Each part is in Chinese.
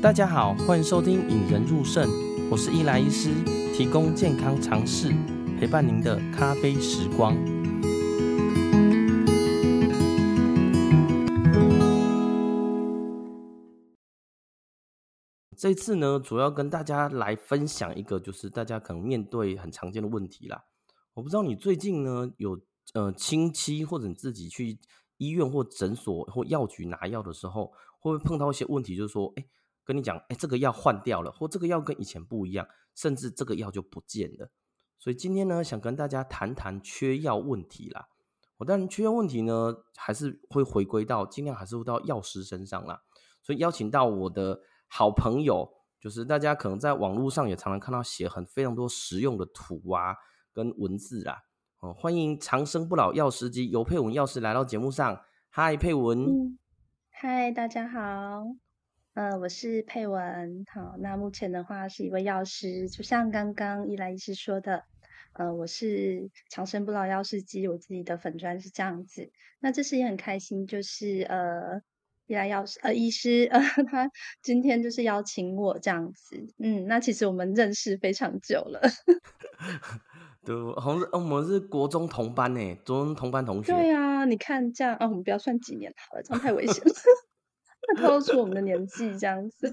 大家好，欢迎收听《引人入胜》，我是伊莱医师，提供健康常识，陪伴您的咖啡时光。这次呢，主要跟大家来分享一个，就是大家可能面对很常见的问题啦。我不知道你最近呢，有呃亲戚或者你自己去医院或诊所或药局拿药的时候，会不会碰到一些问题，就是说，哎，跟你讲，哎，这个药换掉了，或这个药跟以前不一样，甚至这个药就不见了。所以今天呢，想跟大家谈谈缺药问题啦。我当然缺药问题呢，还是会回归到尽量还是会到药师身上啦。所以邀请到我的。好朋友，就是大家可能在网络上也常常看到写很非常多实用的图啊，跟文字啊。哦，欢迎长生不老药师及尤佩文药师来到节目上。嗨，佩文。嗨，大家好。呃，我是佩文。好，那目前的话是一位药师，就像刚刚伊莱医师说的，呃，我是长生不老药师机，我自己的粉砖是这样子。那这次也很开心，就是呃。伊莱药师呃，医师呃，他今天就是邀请我这样子，嗯，那其实我们认识非常久了，对，好像是我们是国中同班呢，中同班同学。对啊，你看这样啊，我们不要算几年好了，这样太危险了，那透露出我们的年纪这样子。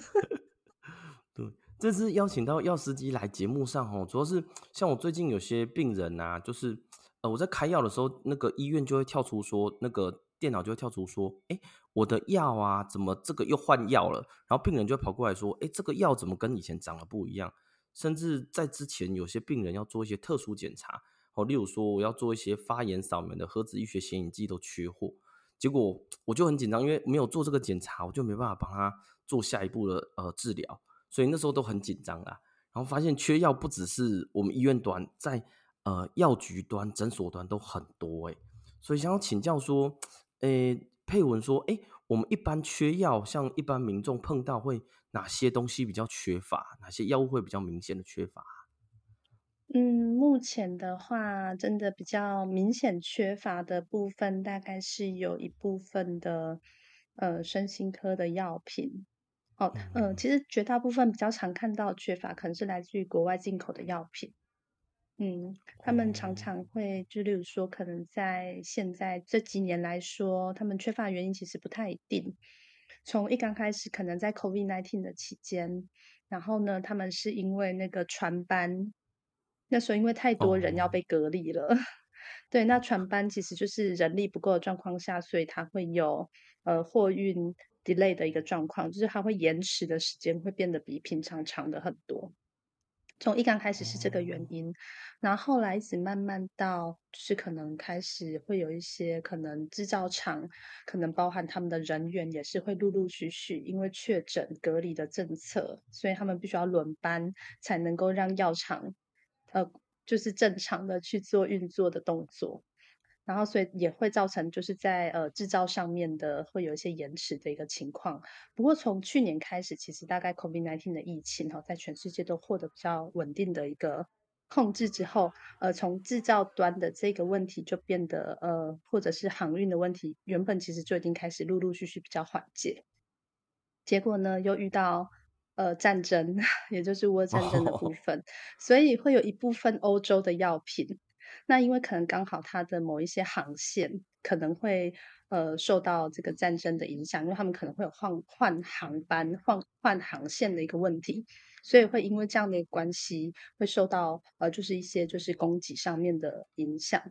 对，这次邀请到药师机来节目上哦，主要是像我最近有些病人啊，就是呃，我在开药的时候，那个医院就会跳出说那个。电脑就会跳出说：“哎，我的药啊，怎么这个又换药了？”然后病人就会跑过来说：“哎，这个药怎么跟以前长得不一样？”甚至在之前，有些病人要做一些特殊检查，哦，例如说我要做一些发炎扫描的核子医学显影剂都缺货，结果我就很紧张，因为没有做这个检查，我就没办法帮他做下一步的呃治疗，所以那时候都很紧张啊。然后发现缺药不只是我们医院端，在呃药局端、诊所端都很多哎，所以想要请教说。诶，佩文说，诶，我们一般缺药，像一般民众碰到会哪些东西比较缺乏？哪些药物会比较明显的缺乏？嗯，目前的话，真的比较明显缺乏的部分，大概是有一部分的呃身心科的药品。哦，嗯、呃，其实绝大部分比较常看到缺乏，可能是来自于国外进口的药品。嗯，他们常常会，就例如说，可能在现在这几年来说，他们缺乏的原因其实不太一定。从一刚开始，可能在 COVID-19 的期间，然后呢，他们是因为那个船班，那时候因为太多人要被隔离了，哦、对，那船班其实就是人力不够的状况下，所以它会有呃货运 delay 的一个状况，就是它会延迟的时间会变得比平常长的很多。从一刚开始是这个原因，然后后来一直慢慢到，就是可能开始会有一些可能制造厂，可能包含他们的人员也是会陆陆续续因为确诊隔离的政策，所以他们必须要轮班才能够让药厂，呃，就是正常的去做运作的动作。然后，所以也会造成就是在呃制造上面的会有一些延迟的一个情况。不过从去年开始，其实大概 COVID-19 的疫情哈，在全世界都获得比较稳定的一个控制之后，呃，从制造端的这个问题就变得呃，或者是航运的问题，原本其实就已经开始陆陆续续比较缓解。结果呢，又遇到呃战争，也就是乌俄战争的部分，哦、所以会有一部分欧洲的药品。那因为可能刚好它的某一些航线可能会呃受到这个战争的影响，因为他们可能会有换换航班、换换航线的一个问题，所以会因为这样的关系会受到呃就是一些就是供给上面的影响。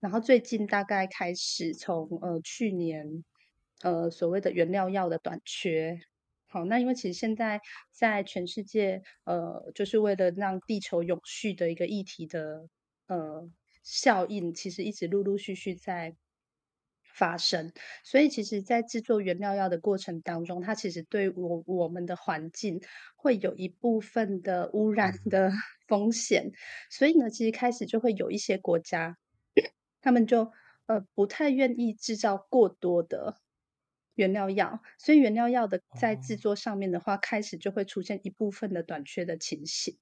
然后最近大概开始从呃去年呃所谓的原料药的短缺，好，那因为其实现在在全世界呃就是为了让地球永续的一个议题的呃。效应其实一直陆陆续续在发生，所以其实，在制作原料药的过程当中，它其实对我我们的环境会有一部分的污染的 风险。所以呢，其实开始就会有一些国家，他们就呃不太愿意制造过多的原料药，所以原料药的在制作上面的话，开始就会出现一部分的短缺的情形。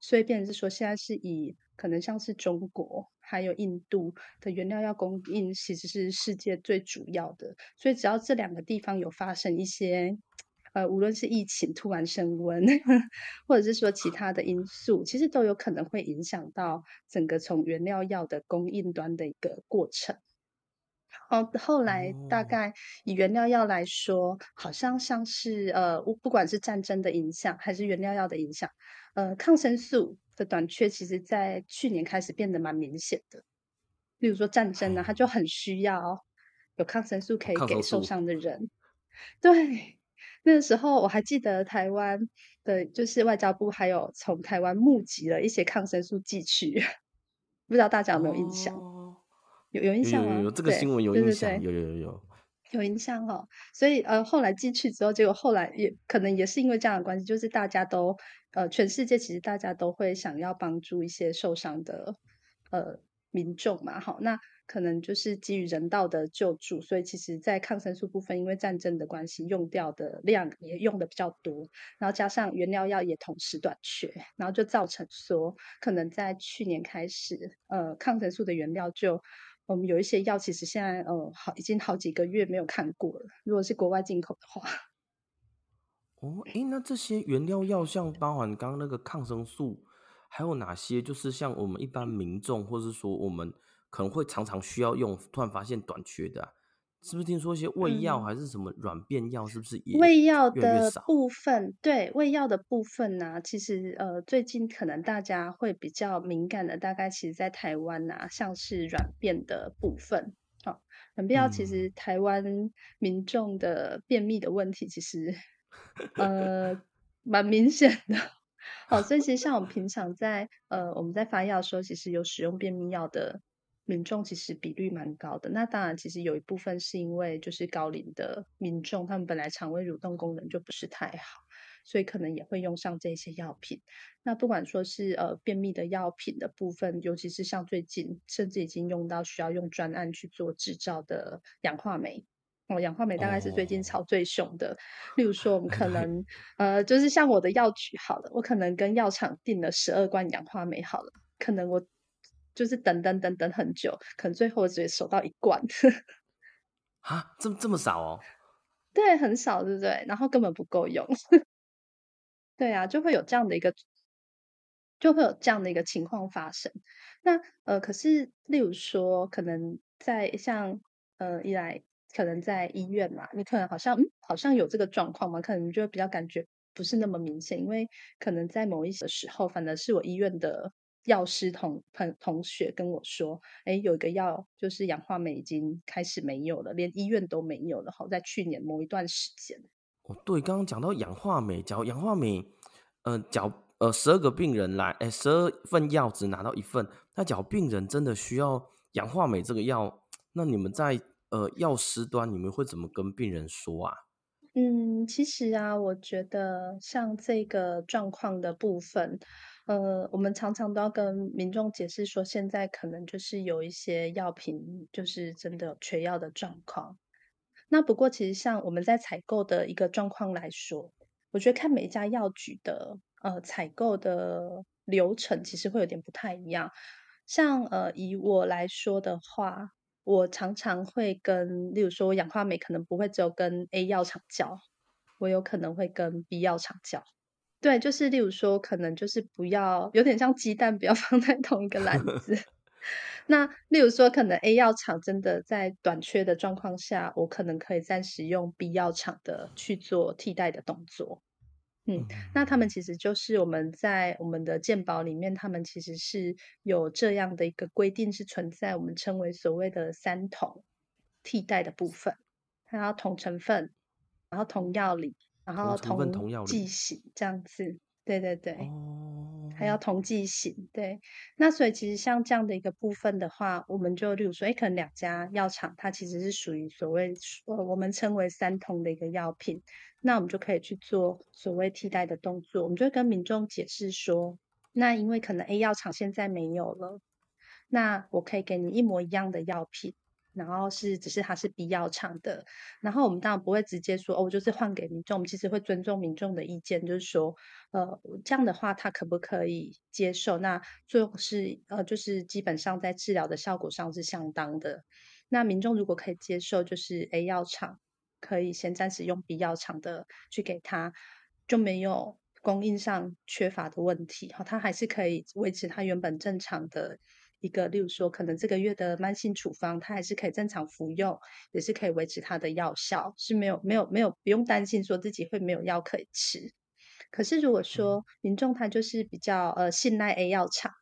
所以，变成是说，现在是以可能像是中国还有印度的原料药供应，其实是世界最主要的。所以，只要这两个地方有发生一些呃，无论是疫情突然升温，或者是说其他的因素，其实都有可能会影响到整个从原料药的供应端的一个过程。哦，后来大概以原料药来说，好像像是呃，不管是战争的影响还是原料药的影响，呃，抗生素的短缺，其实在去年开始变得蛮明显的。例如说战争呢，它就很需要有抗生素可以给受伤的人。对，那个时候我还记得台湾的，就是外交部还有从台湾募集了一些抗生素寄去，不知道大家有没有印象？哦、有有印象吗？有有有，这个新闻有印象，有有有有有印象哦。所以呃，后来进去之后，结果后来也可能也是因为这样的关系，就是大家都呃，全世界其实大家都会想要帮助一些受伤的呃民众嘛。好，那。可能就是基于人道的救助，所以其实，在抗生素部分，因为战争的关系，用掉的量也用的比较多，然后加上原料药也同时短缺，然后就造成说，可能在去年开始，呃，抗生素的原料就，我们有一些药，其实现在，呃，好，已经好几个月没有看过了。如果是国外进口的话，哦，诶，那这些原料药，像包含刚刚那个抗生素，还有哪些？就是像我们一般民众，或是说我们。可能会常常需要用，突然发现短缺的、是不是听说一些胃药还是什么软便药，是不是？胃药的部分，对，胃药的部分呢、啊，其实呃最近可能大家会比较敏感的，大概其实在台湾啊，像是软便的部分，好、哦，软便药其实台湾民众的便秘的问题其实、嗯、呃蛮明显的，好，所以其实像我们平常在呃我们在发药的时候，其实有使用便秘药的。民众其实比率蛮高的，那当然其实有一部分是因为就是高龄的民众，他们本来肠胃蠕动功能就不是太好，所以可能也会用上这些药品。那不管说是呃便秘的药品的部分，尤其是像最近甚至已经用到需要用专案去做制造的氧化酶哦，氧化酶大概是最近炒最凶的。Oh. 例如说我们可能 呃就是像我的药局好了，我可能跟药厂订了十二罐氧化酶好了，可能我。就是等等等等很久，可能最后只收到一罐。啊，这么这么少哦？对，很少，对不对？然后根本不够用。对啊，就会有这样的一个，就会有这样的一个情况发生。那呃，可是例如说，可能在像呃，一来可能在医院嘛，你可能好像嗯，好像有这个状况嘛，可能就会比较感觉不是那么明显，因为可能在某一些时候，反而是我医院的。药师同同同学跟我说，哎，有一个药就是氧化镁已经开始没有了，连医院都没有了。好，在去年某一段时间。哦，对，刚刚讲到氧化镁，假如氧化镁，呃，假如呃十二个病人来，哎，十二份药只拿到一份，那假如病人真的需要氧化镁这个药，那你们在呃药师端，你们会怎么跟病人说啊？嗯，其实啊，我觉得像这个状况的部分。呃，我们常常都要跟民众解释说，现在可能就是有一些药品就是真的缺药的状况。那不过，其实像我们在采购的一个状况来说，我觉得看每一家药局的呃采购的流程，其实会有点不太一样。像呃以我来说的话，我常常会跟，例如说我氧化镁可能不会只有跟 A 药厂交，我有可能会跟 B 药厂交。对，就是例如说，可能就是不要有点像鸡蛋，不要 放在同一个篮 子。那例如说，可能 A 药厂真的在短缺的状况下，我可能可以暂时用 B 药厂的去做替代的动作。嗯，那他们其实就是我们在我们的健保里面，他们其实是有这样的一个规定，是存在我们称为所谓的三同替代的部分，它要同成分，然后同药理。然后同剂型这样子，对对对，哦、还要同剂型，对。那所以其实像这样的一个部分的话，我们就例如说，哎，可能两家药厂它其实是属于所谓呃我们称为三同的一个药品，那我们就可以去做所谓替代的动作。我们就会跟民众解释说，那因为可能 A 药厂现在没有了，那我可以给你一模一样的药品。然后是，只是它是 B 药厂的，然后我们当然不会直接说哦，我就是换给民众，我们其实会尊重民众的意见，就是说，呃，这样的话他可不可以接受？那最后是呃，就是基本上在治疗的效果上是相当的。那民众如果可以接受，就是 A 药厂可以先暂时用 B 药厂的去给他，就没有供应上缺乏的问题。哈，他还是可以维持他原本正常的一个，例如说可能这个月的慢性处方，它还是可以正常服用，也是可以维持它的药效，是没有没有没有不用担心说自己会没有药可以吃。可是如果说民众他就是比较呃信赖 A 药厂，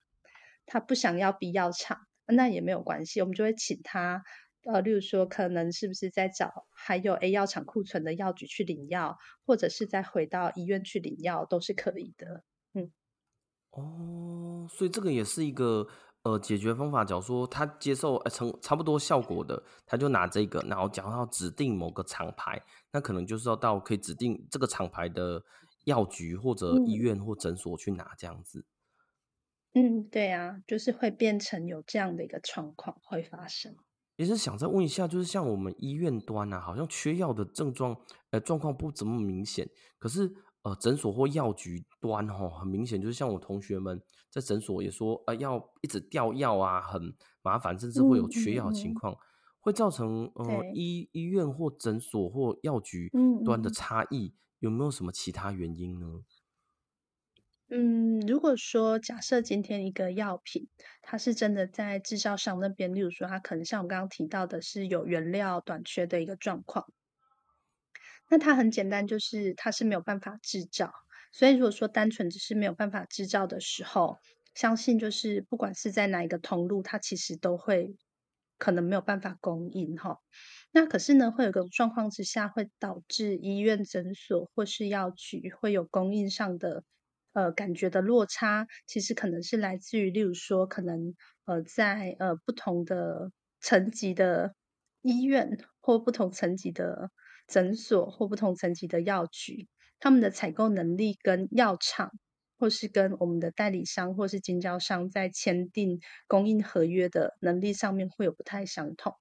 他不想要 B 药厂，那也没有关系，我们就会请他。呃，例如说，可能是不是在找还有 A 药厂库存的药局去领药，或者是再回到医院去领药，都是可以的。嗯，哦，所以这个也是一个呃解决方法。假如说他接受呃成差不多效果的，他就拿这个，然后讲到指定某个厂牌，那可能就是要到可以指定这个厂牌的药局或者医院或诊所去拿这样子。嗯，对啊，就是会变成有这样的一个状况会发生。也是想再问一下，就是像我们医院端啊，好像缺药的症状，呃，状况不怎么明显。可是，呃，诊所或药局端哈，很明显就是像我同学们在诊所也说，呃，要一直调药啊，很麻烦，甚至会有缺药的情况，嗯嗯。嗯，会造成呃医医院或诊所或药局端的差异，有没有什么其他原因呢？嗯，如果说假设今天一个药品，它是真的在制造商那边，例如说它可能像我刚刚提到的是有原料短缺的一个状况，那它很简单，就是它是没有办法制造。所以如果说单纯只是没有办法制造的时候，相信就是不管是在哪一个通路，它其实都会可能没有办法供应哈。那可是呢，会有个状况之下，会导致医院、诊所或是药局会有供应上的。呃，感觉的落差其实可能是来自于，例如说，可能呃，在呃不同的层级的医院或不同层级的诊所或不同层级的药局，他们的采购能力跟药厂或是跟我们的代理商或是经销商在签订供应合约的能力上面会有不太相同。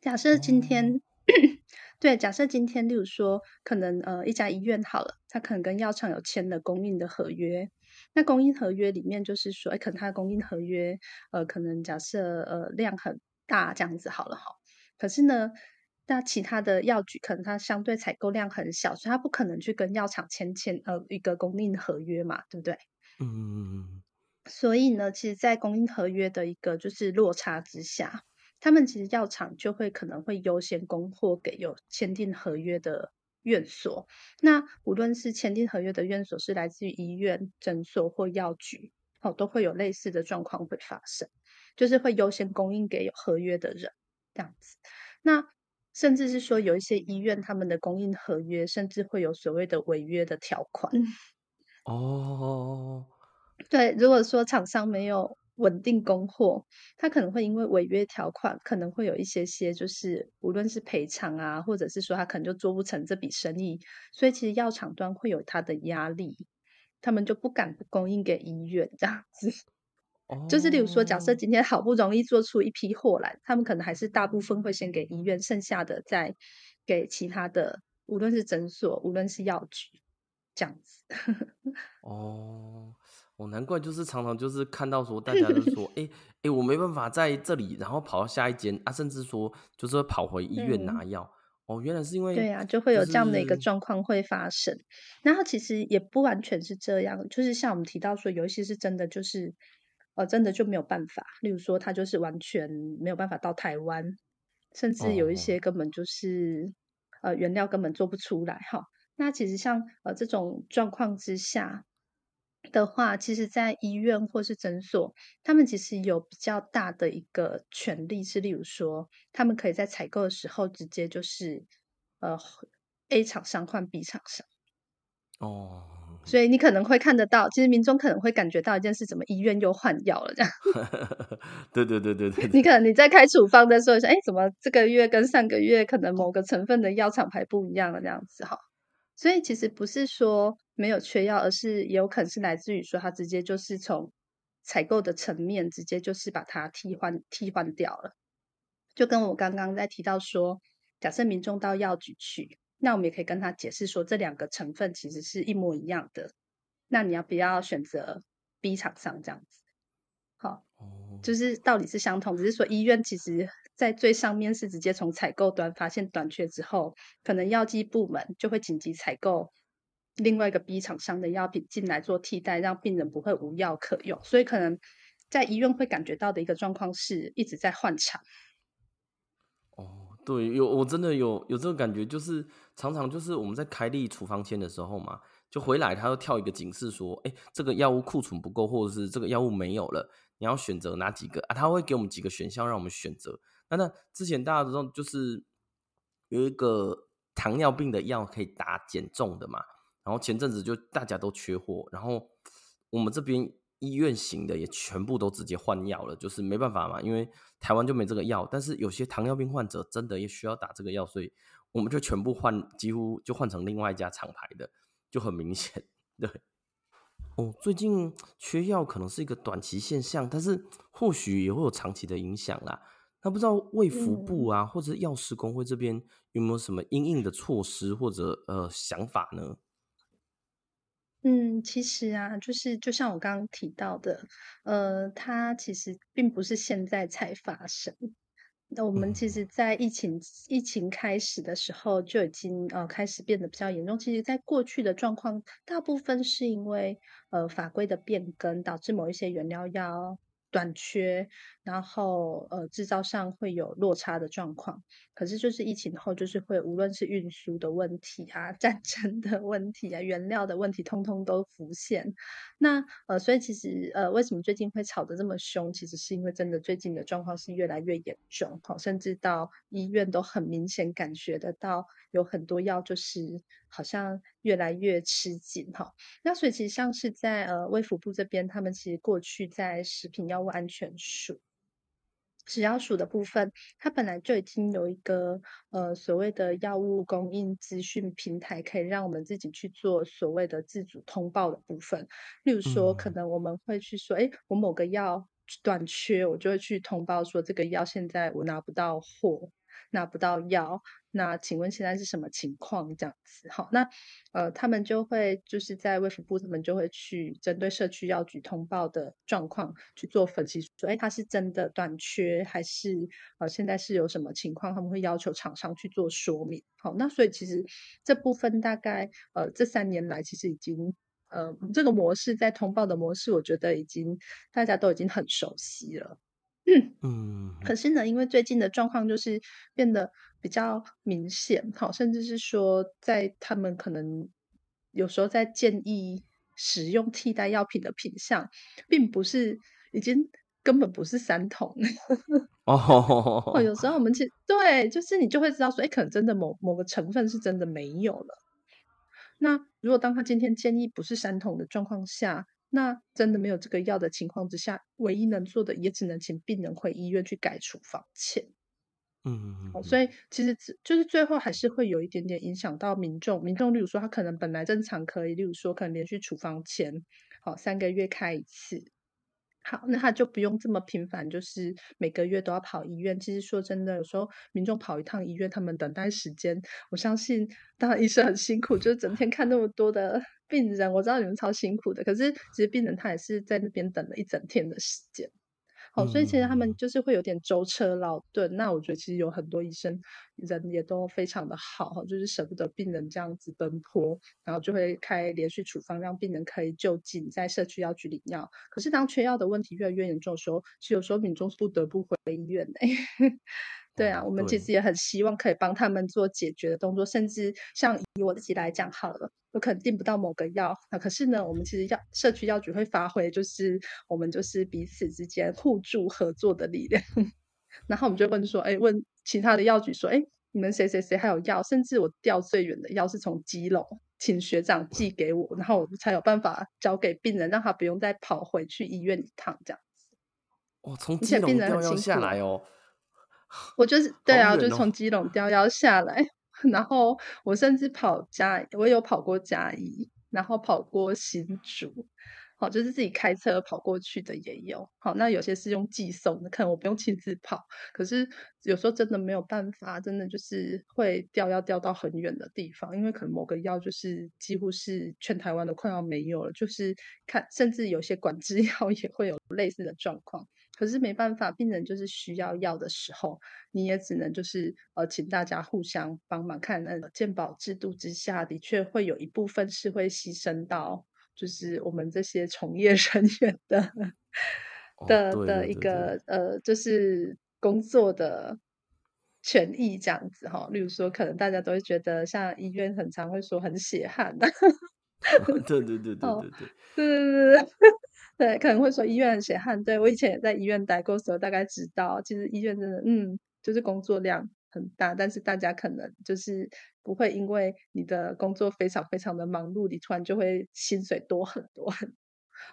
假设今天。对，假设今天，例如说，可能呃一家医院好了，他可能跟药厂有签了供应的合约，那供应合约里面就是说，哎，可能他的供应合约，呃，可能假设呃量很大这样子好了哈，可是呢，那其他的药局可能它相对采购量很小，所以它不可能去跟药厂签签呃一个供应合约嘛，对不对？嗯。所以呢，其实，在供应合约的一个就是落差之下。他们其实药厂就会可能会优先供货给有签订合约的院所。那无论是签订合约的院所是来自于医院、诊所或药局，哦，都会有类似的状况会发生，就是会优先供应给有合约的人这样子。那甚至是说有一些医院他们的供应合约甚至会有所谓的违约的条款。哦，对，如果说厂商没有。稳定供货，他可能会因为违约条款，可能会有一些些，就是无论是赔偿啊，或者是说他可能就做不成这笔生意，所以其实药厂端会有他的压力，他们就不敢不供应给医院这样子。Oh. 就是例如说，假设今天好不容易做出一批货来，他们可能还是大部分会先给医院，剩下的再给其他的，无论是诊所，无论是药局，这样子。哦。Oh. 哦，难怪就是常常就是看到说大家都说，哎哎、欸欸，我没办法在这里，然后跑到下一间啊，甚至说就是跑回医院拿药。嗯、哦，原来是因为对啊，就会有这样的一个状况会发生。然后其实也不完全是这样，就是像我们提到说，有一些是真的就是，呃，真的就没有办法。例如说，他就是完全没有办法到台湾，甚至有一些根本就是、哦、呃原料根本做不出来哈。那其实像呃这种状况之下。的话，其实，在医院或是诊所，他们其实有比较大的一个权利，是例如说，他们可以在采购的时候直接就是，呃，A 厂商换 B 厂商。哦。所以你可能会看得到，其实民众可能会感觉到一件事：怎么医院又换药了？这样。对对对对 对。你可能你在开处方的时候说，哎，怎么这个月跟上个月可能某个成分的药厂牌不一样了？这样子哈。所以其实不是说。没有缺药，而是也有可能是来自于说，他直接就是从采购的层面，直接就是把它替换替换掉了。就跟我刚刚在提到说，假设民众到药局去，那我们也可以跟他解释说，这两个成分其实是一模一样的。那你要不要选择 B 厂商这样子？好，就是道理是相同，只是说医院其实在最上面是直接从采购端发现短缺之后，可能药剂部门就会紧急采购另外一个 B 厂商的药品进来做替代，让病人不会无药可用。所以可能在医院会感觉到的一个状况是一直在换厂。哦，对，有我真的有有这个感觉，就是常常就是我们在开立处方签的时候嘛。就回来，他又跳一个警示说：“哎，这个药物库存不够，或者是这个药物没有了，你要选择哪几个啊？”他会给我们几个选项让我们选择。那那之前大家知道，就是有一个糖尿病的药可以打减重的嘛。然后前阵子就大家都缺货，然后我们这边医院型的也全部都直接换药了，就是没办法嘛，因为台湾就没这个药。但是有些糖尿病患者真的也需要打这个药，所以我们就全部换，几乎就换成另外一家厂牌的。就很明显，对，哦，最近缺药可能是一个短期现象，但是或许也会有长期的影响啦。那不知道卫福部啊，嗯、或者药师公会这边有没有什么应应的措施或者呃想法呢？嗯，其实啊，就是就像我刚刚提到的，呃，它其实并不是现在才发生。那我们其实，在疫情疫情开始的时候，就已经呃开始变得比较严重。其实，在过去的状况，大部分是因为呃法规的变更，导致某一些原料药短缺，然后呃制造上会有落差的状况。可是就是疫情后，就是会无论是运输的问题啊、战争的问题啊、原料的问题，通通都浮现。那呃，所以其实呃，为什么最近会吵得这么凶？其实是因为真的最近的状况是越来越严重，好，甚至到医院都很明显感觉得到有很多药就是好像越来越吃紧哈。那所以其实像是在呃卫福部这边，他们其实过去在食品药物安全署。食药署的部分，它本来就已经有一个呃所谓的药物供应资讯平台，可以让我们自己去做所谓的自主通报的部分。例如说，可能我们会去说，哎，我某个药短缺，我就会去通报说这个药现在我拿不到货，拿不到药。那请问现在是什么情况？这样子，好，那呃，他们就会就是在卫福部，他们就会去针对社区药局通报的状况去做分析，说，哎，它是真的短缺，还是呃现在是有什么情况？他们会要求厂商去做说明。好，那所以其实这部分大概呃这三年来，其实已经呃这个模式在通报的模式，我觉得已经大家都已经很熟悉了。嗯，可是呢，因为最近的状况就是变得比较明显，好，甚至是说，在他们可能有时候在建议使用替代药品的品项，并不是已经根本不是三桶 哦。有时候我们其实对，就是你就会知道说，哎，可能真的某某个成分是真的没有了。那如果当他今天建议不是三桶的状况下，那真的没有这个药的情况之下，唯一能做的也只能请病人回医院去改处方签。嗯，好，所以其实就是最后还是会有一点点影响到民众。民众例如说，他可能本来正常可以，例如说可能连续处方前，好，三个月开一次。好，那他就不用这么频繁，就是每个月都要跑医院。其实说真的，有时候民众跑一趟医院，他们等待时间，我相信当然医生很辛苦，就是整天看那么多的病人，我知道你们超辛苦的。可是其实病人他也是在那边等了一整天的时间。哦，所以其实他们就是会有点舟车劳顿。嗯、那我觉得其实有很多医生人也都非常的好，就是舍不得病人这样子奔波，然后就会开连续处方，让病人可以就近在社区药局领药。可是当缺药的问题越来越严重的时候，其实有时候民众是不得不回医院的。对啊，我们其实也很希望可以帮他们做解决的动作，甚至像以我自己来讲好了，我可能订不到某个药，那可是呢，我们其实药社区药局会发挥，就是我们就是彼此之间互助合作的力量。然后我们就问说，哎，问其他的药局说，哎，你们谁谁谁还有药？甚至我调最远的药是从基隆，请学长寄给我，然后我才有办法交给病人，让他不用再跑回去医院一趟这样子。哦，从基隆调药下来哦。我就是对啊，就从基隆吊腰下来，然后我甚至跑嘉，我有跑过嘉义，然后跑过新竹，好，就是自己开车跑过去的也有。好，那有些是用寄送的，可能我不用亲自跑，可是有时候真的没有办法，真的就是会调药调到很远的地方，因为可能某个药就是几乎是全台湾都快要没有了，就是看甚至有些管制 药也会有类似的状况。可是没办法，病人就是需要药的时候，你也只能就是呃，请大家互相帮忙看。那个健保制度之下的确会有一部分是会牺牲到，就是我们这些从业人员的、哦、的的一个呃，就是工作的权益这样子哈。例如说，可能大家都会觉得，像医院很常会说很血汗的。对对对对对对对，对对对对，可能会说医院很血汗。对，我以前也在医院待过，时候大概知道，其实医院真的，嗯，就是工作量很大，但是大家可能就是不会因为你的工作非常非常的忙碌，你突然就会薪水多很多很，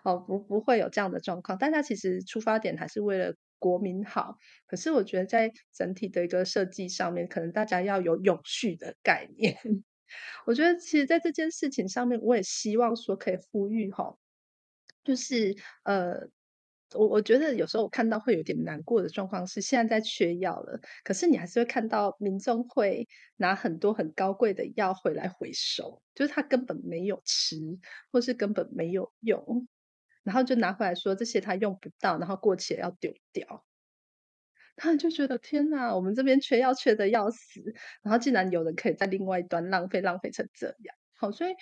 哦，不不会有这样的状况。大家其实出发点还是为了国民好，可是我觉得在整体的一个设计上面，可能大家要有永续的概念。我觉得，其实，在这件事情上面，我也希望说可以呼吁哈，就是呃，我我觉得有时候我看到会有点难过的状况是，现在在缺药了，可是你还是会看到民众会拿很多很高贵的药回来回收，就是他根本没有吃，或是根本没有用，然后就拿回来说这些他用不到，然后过期了要丢掉。他就觉得天哪，我们这边缺药缺得要死，然后竟然有人可以在另外一端浪费浪费成这样，好，所以，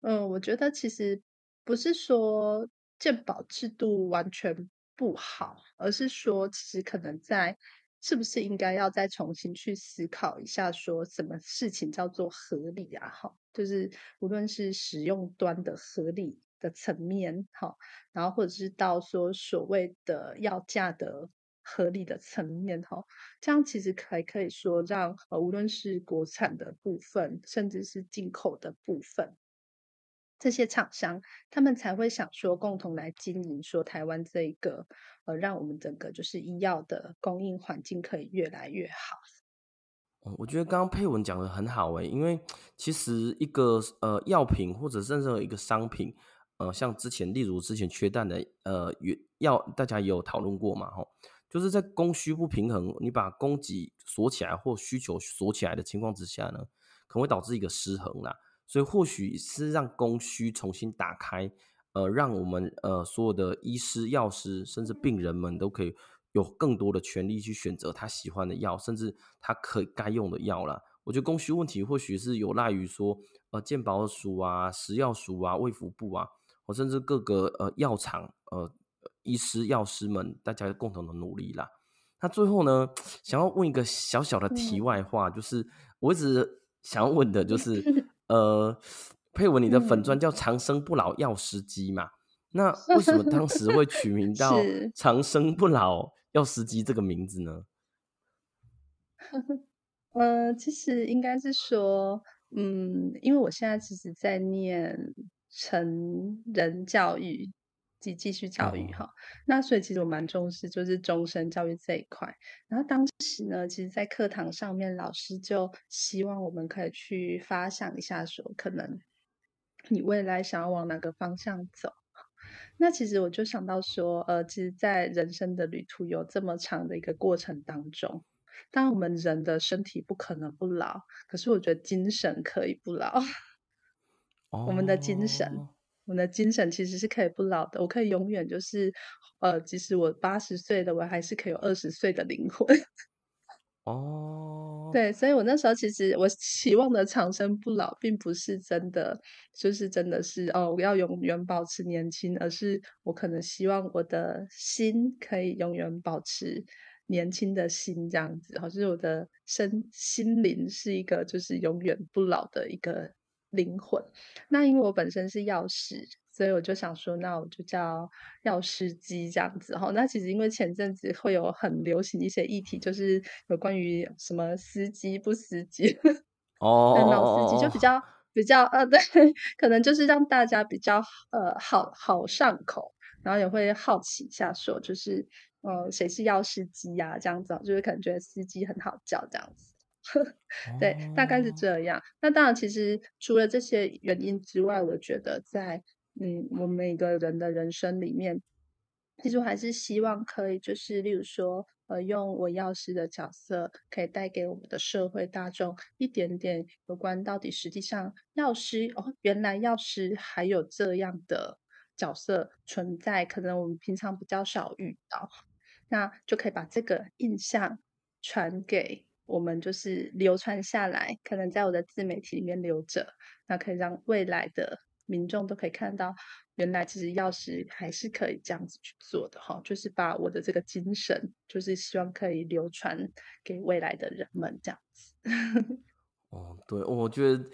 嗯、我觉得其实不是说鉴保制度完全不好，而是说其实可能在是不是应该要再重新去思考一下，说什么事情叫做合理啊？哈，就是无论是使用端的合理的层面，哈，然后或者是到说所谓的药价的。合理的层面哈，这样其实还可以说让呃，无论是国产的部分，甚至是进口的部分，这些厂商他们才会想说共同来经营，说台湾这一个呃，让我们整个就是医药的供应环境可以越来越好。我觉得刚刚佩文讲得很好诶，因为其实一个呃药品或者甚至一个商品，呃，像之前例如之前缺蛋的呃药，大家也有讨论过嘛，吼。就是在供需不平衡，你把供给锁起来或需求锁起来的情况之下呢，可能会导致一个失衡啦。所以或许是让供需重新打开，呃，让我们呃所有的医师、药师，甚至病人们都可以有更多的权利去选择他喜欢的药，甚至他可该用的药了。我觉得供需问题或许是有赖于说，呃，健保署啊、食药署啊、卫福部啊，或甚至各个呃药厂呃。医师、药师们，大家共同的努力啦。那最后呢，想要问一个小小的题外话，就是我一直想要问的，就是呃，佩文，你的粉钻叫“长生不老药师机”嘛？那 为什么当时会取名到“长生不老药师机”这个名字呢？呃，其实应该是说，嗯，因为我现在其实在念成人教育。及继续教育哈，那所以其实我蛮重视就是终身教育这一块。然后当时呢，其实，在课堂上面，老师就希望我们可以去发想一下，说可能你未来想要往哪个方向走。那其实我就想到说，呃，其实，在人生的旅途有这么长的一个过程当中，当然我们人的身体不可能不老，可是我觉得精神可以不老。哦，我们的精神。我的精神其实是可以不老的，我可以永远就是，呃，即使我八十岁的，我还是可以有二十岁的灵魂。哦，对，所以我那时候其实我期望的长生不老，并不是真的，就是真的是哦，我要永远保持年轻，而是我可能希望我的心可以永远保持年轻的心，这样子，好，就是我的身心灵是一个就是永远不老的一个。灵魂，那因为我本身是药师，所以我就想说，那我就叫药师机这样子哈。那其实因为前阵子会有很流行一些议题，就是有关于什么司机不司机 哦，老司机就比较比较呃，对，可能就是让大家比较呃好好上口，然后也会好奇一下说，就是呃谁是药师机呀？这样子，就是可能觉得司机很好叫这样子。对，大概是这样。那当然，其实除了这些原因之外，我觉得在嗯，我们每个人的人生里面，其实我还是希望可以，就是例如说，呃，用我药师的角色，可以带给我们的社会大众一点点有关到底实际上药师哦，原来药师还有这样的角色存在，可能我们平常比较少遇到。那就可以把这个印象传给我们，就是流传下来，可能在我的自媒体里面留着，那可以让未来的民众都可以看到，原来其实药师还是可以这样子去做的哈，就是把我的这个精神，就是希望可以流传给未来的人们这样子。哦，对，我觉得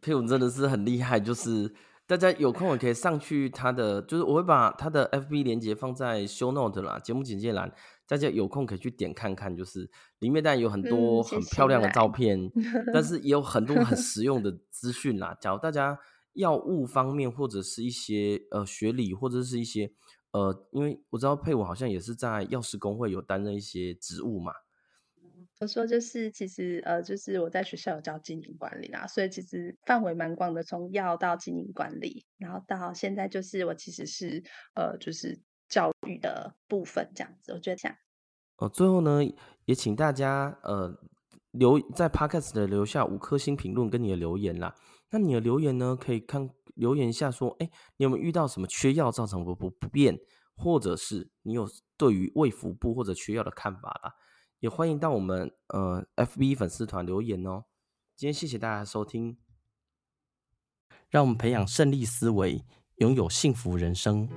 佩文真的是很厉害，就是。大家有空也可以上去他的，就是我会把他的 FB 连接放在 Show Note 啦，节目简介栏，大家有空可以去点看看，就是里面当然有很多很漂亮的照片，但是也有很多很 实用的资讯啦。假如大家药物方面或者是一些呃学理或者是一些呃，因为我知道佩武好像也是在药师公会有担任一些职务嘛。我说就是，其实呃，就是我在学校有教经营管理啦，所以其实范围蛮广的，从药到经营管理，然后到现在就是我其实是呃，就是教的部分这样子。我觉得这样。哦，最后呢，也请大家呃留在 Podcast 的留下五颗星评论跟你的留言啦。那你的留言呢，可以看留言一下说，哎，你有没有遇到什么缺药造成不不不便，或者是你有对于胃腹部或者缺药的看法啦？也欢迎到我们呃 FB 粉丝团留言哦。今天谢谢大家收听，让我们培养胜利思维，拥有幸福人生。